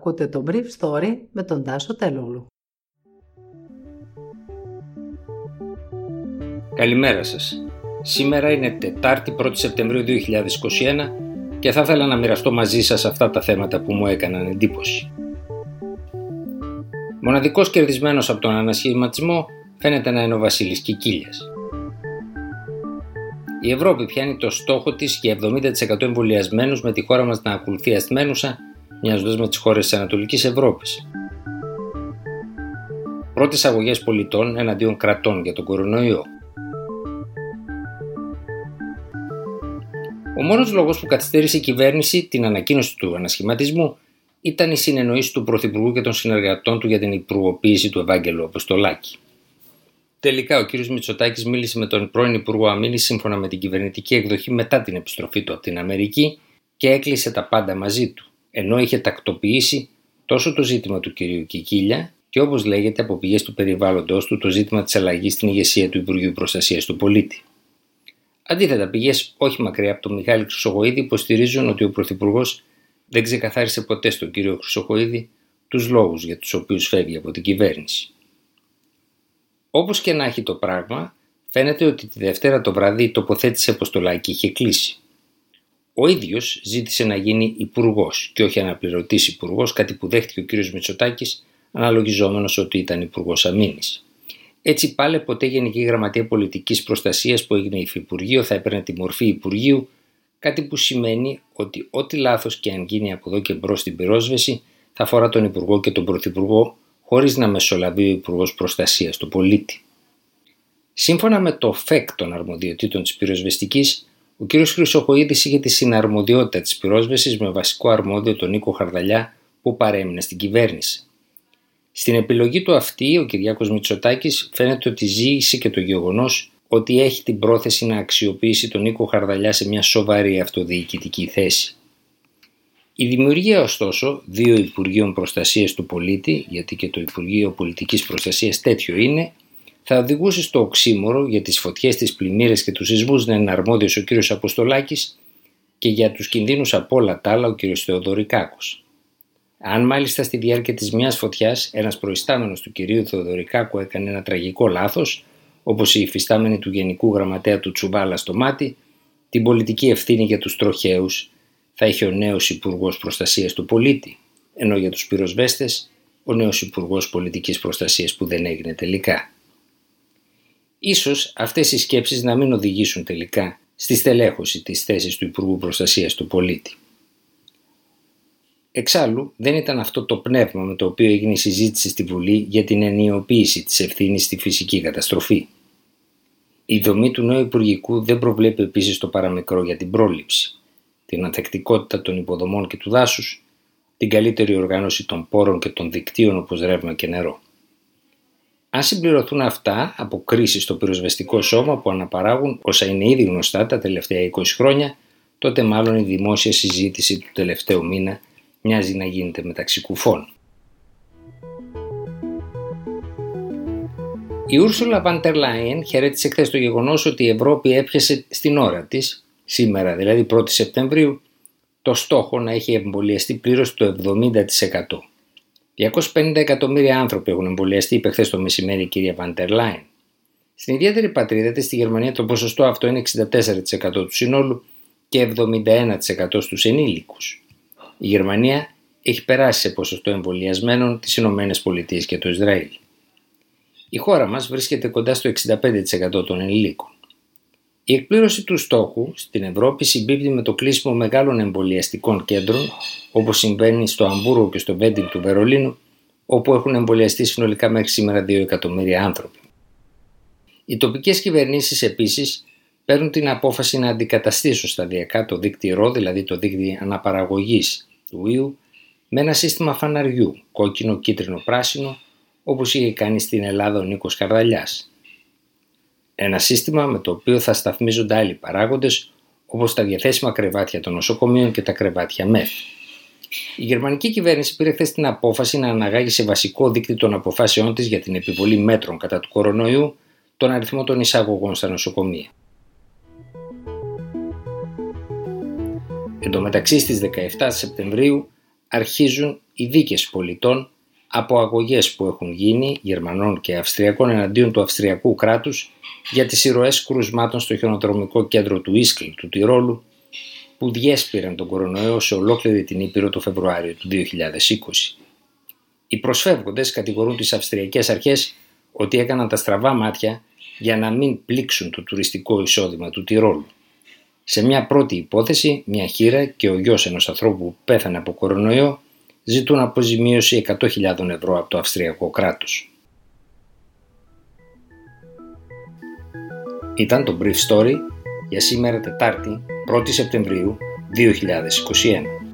Ακούτε το Brief Story με τον Τάσο Τελούλου. Καλημέρα σας. Σήμερα είναι Τετάρτη 1η Σεπτεμβρίου 2021 και θα ήθελα να μοιραστώ μαζί σας αυτά τα θέματα που μου έκαναν εντύπωση. Μοναδικός κερδισμένος από τον ανασχηματισμό φαίνεται να είναι ο Βασίλης Κικίλιας. Η Ευρώπη πιάνει το στόχο της για 70% εμβολιασμένους με τη χώρα μας να ακολουθεί ασθμένουσα μοιάζοντα με τι χώρε της Ανατολικής Ευρώπης. Πρώτες αγωγές πολιτών εναντίον κρατών για τον κορονοϊό. Ο μόνος λόγος που καθυστέρησε η κυβέρνηση την ανακοίνωση του ανασχηματισμού ήταν η συνεννοήση του Πρωθυπουργού και των συνεργατών του για την υπουργοποίηση του Ευάγγελου Αποστολάκη. Τελικά, ο κ. Μητσοτάκης μίλησε με τον πρώην Υπουργό Αμήνη σύμφωνα με την κυβερνητική εκδοχή μετά την επιστροφή του από την Αμερική και έκλεισε τα πάντα μαζί του ενώ είχε τακτοποιήσει τόσο το ζήτημα του κυρίου Κικίλια και όπως λέγεται από πηγές του περιβάλλοντος του το ζήτημα της αλλαγής στην ηγεσία του Υπουργείου Προστασίας του Πολίτη. Αντίθετα, πηγές όχι μακριά από τον Μιχάλη Χρυσοχοίδη υποστηρίζουν ότι ο Πρωθυπουργός δεν ξεκαθάρισε ποτέ στον κύριο Χρυσοχοίδη τους λόγους για τους οποίους φεύγει από την κυβέρνηση. Όπως και να έχει το πράγμα, φαίνεται ότι τη Δευτέρα το βράδυ η τοποθέτηση αποστολάκη είχε κλείσει. Ο ίδιος ζήτησε να γίνει υπουργός και όχι αναπληρωτής υπουργός, κάτι που δέχτηκε ο κ. Μητσοτάκης, αναλογιζόμενος ότι ήταν υπουργός αμήνης. Έτσι πάλι ποτέ Γενική Γραμματεία Πολιτικής Προστασίας που έγινε υφυπουργείο θα έπαιρνε τη μορφή Υπουργείου, κάτι που σημαίνει ότι ό,τι λάθος και αν γίνει από εδώ και μπρος στην πυρόσβεση θα αφορά τον Υπουργό και τον Πρωθυπουργό χωρίς να μεσολαβεί ο Υπουργός Προστασίας του πολίτη. Σύμφωνα με το ΦΕΚ των αρμοδιοτήτων της πυροσβεστικής, ο κ. Χρυσοχοίδη είχε τη συναρμοδιότητα της πυρόσβεσης με βασικό αρμόδιο τον Νίκο Χαρδαλιά που παρέμεινε στην κυβέρνηση. Στην επιλογή του αυτή, ο Κυριάκος Μητσοτάκης φαίνεται ότι ζήγησε και το γεγονός ότι έχει την πρόθεση να αξιοποιήσει τον Νίκο Χαρδαλιά σε μια σοβαρή αυτοδιοικητική θέση. Η δημιουργία ωστόσο δύο Υπουργείων Προστασίας του Πολίτη, γιατί και το Υπουργείο Πολιτικής Προστασίας τέτοιο είναι, θα οδηγούσε στο οξύμορο για τις φωτιές, τις πλημμύρες και τους σεισμούς να είναι αρμόδιος ο κύριος Αποστολάκης και για τους κινδύνους από όλα τα άλλα ο κύριος Θεοδωρικάκος. Αν μάλιστα στη διάρκεια της μιας φωτιάς ένας προϊστάμενος του κυρίου Θεοδωρικάκου έκανε ένα τραγικό λάθος, όπως η υφιστάμενη του Γενικού Γραμματέα του Τσουβάλα στο μάτι, την πολιτική ευθύνη για τους τροχαίους θα είχε ο νέος Υπουργός Προστασίας του Πολίτη, ενώ για τους πυροσβέστες ο νέος Υπουργός Πολιτικής Προστασίας που δεν έγινε τελικά. Ίσως αυτές οι σκέψεις να μην οδηγήσουν τελικά στη στελέχωση της θέσης του Υπουργού Προστασίας του Πολίτη. Εξάλλου, δεν ήταν αυτό το πνεύμα με το οποίο έγινε η συζήτηση στη Βουλή για την ενιοποίηση της ευθύνης στη φυσική καταστροφή. Η δομή του νέου Υπουργικού δεν προβλέπει επίσης το παραμικρό για την πρόληψη, την ανθεκτικότητα των υποδομών και του δάσους, την καλύτερη οργάνωση των πόρων και των δικτύων όπως ρεύμα και νερό. Αν συμπληρωθούν αυτά από κρίση στο πυροσβεστικό σώμα που αναπαράγουν όσα είναι ήδη γνωστά τα τελευταία 20 χρόνια, τότε μάλλον η δημόσια συζήτηση του τελευταίου μήνα μοιάζει να γίνεται μεταξύ κουφών. Η Ούρσουλα Βαντερ Λάιεν χαιρέτησε χθες το γεγονός ότι η Ευρώπη έπιασε στην ώρα της, σήμερα δηλαδή 1η Σεπτεμβρίου, το στόχο να έχει εμβολιαστεί πλήρως το 70%. 250 εκατομμύρια άνθρωποι έχουν εμβολιαστεί, είπε χθες το μεσημέρι η κυρία Βαντερ Λάιν. Στην ιδιαίτερη πατρίδα της, στη Γερμανία, το ποσοστό αυτό είναι 64% του συνόλου και 71% στους ενήλικους. Η Γερμανία έχει περάσει σε ποσοστό εμβολιασμένων τις Ηνωμένες Πολιτείες και το Ισραήλ. Η χώρα μας βρίσκεται κοντά στο 65% των ενηλίκων. Η εκπλήρωση του στόχου στην Ευρώπη συμπίπτει με το κλείσιμο μεγάλων εμβολιαστικών κέντρων, όπως συμβαίνει στο Αμβούργο και στο Βέντινγκ του Βερολίνου, όπου έχουν εμβολιαστεί συνολικά μέχρι σήμερα 2 εκατομμύρια άνθρωποι. Οι τοπικές κυβερνήσεις επίσης παίρνουν την απόφαση να αντικαταστήσουν σταδιακά το δίκτυο ρο, δηλαδή το δίκτυο αναπαραγωγής του ιού, με ένα σύστημα φαναριού, κόκκινο, κίτρινο, πράσινο, όπως είχε κάνει στην Ελλάδα ο Νίκος Καρδαλιάς. Ένα σύστημα με το οποίο θα σταθμίζονται άλλοι παράγοντες όπως τα διαθέσιμα κρεβάτια των νοσοκομείων και τα κρεβάτια ΜΕΘ. Η γερμανική κυβέρνηση πήρε χθες την απόφαση να αναγάγει σε βασικό δίκτυο των αποφάσεών της για την επιβολή μέτρων κατά του κορονοϊού τον αριθμό των εισαγωγών στα νοσοκομεία. Εν τω μεταξύ στις 17 Σεπτεμβρίου αρχίζουν οι δίκες πολιτών από αγωγές που έχουν γίνει Γερμανών και Αυστριακών εναντίον του Αυστριακού κράτους για τις ηρωές κρουσμάτων στο χιονοδρομικό κέντρο του Ίσκλ του Τυρόλου που διέσπηραν τον κορονοϊό σε ολόκληρη την Ήπειρο το Φεβρουάριο του 2020. Οι προσφεύγοντες κατηγορούν τις Αυστριακές αρχές ότι έκαναν τα στραβά μάτια για να μην πλήξουν το τουριστικό εισόδημα του Τυρόλου. Σε μια πρώτη υπόθεση, μια χείρα και ο γιος ενός ανθρώπου που πέθανε από κορονοϊό ζητούν αποζημίωση 100.000 ευρώ από το Αυστριακό κράτος. Ήταν το Brief Story για σήμερα Τετάρτη 1η Σεπτεμβρίου 2021.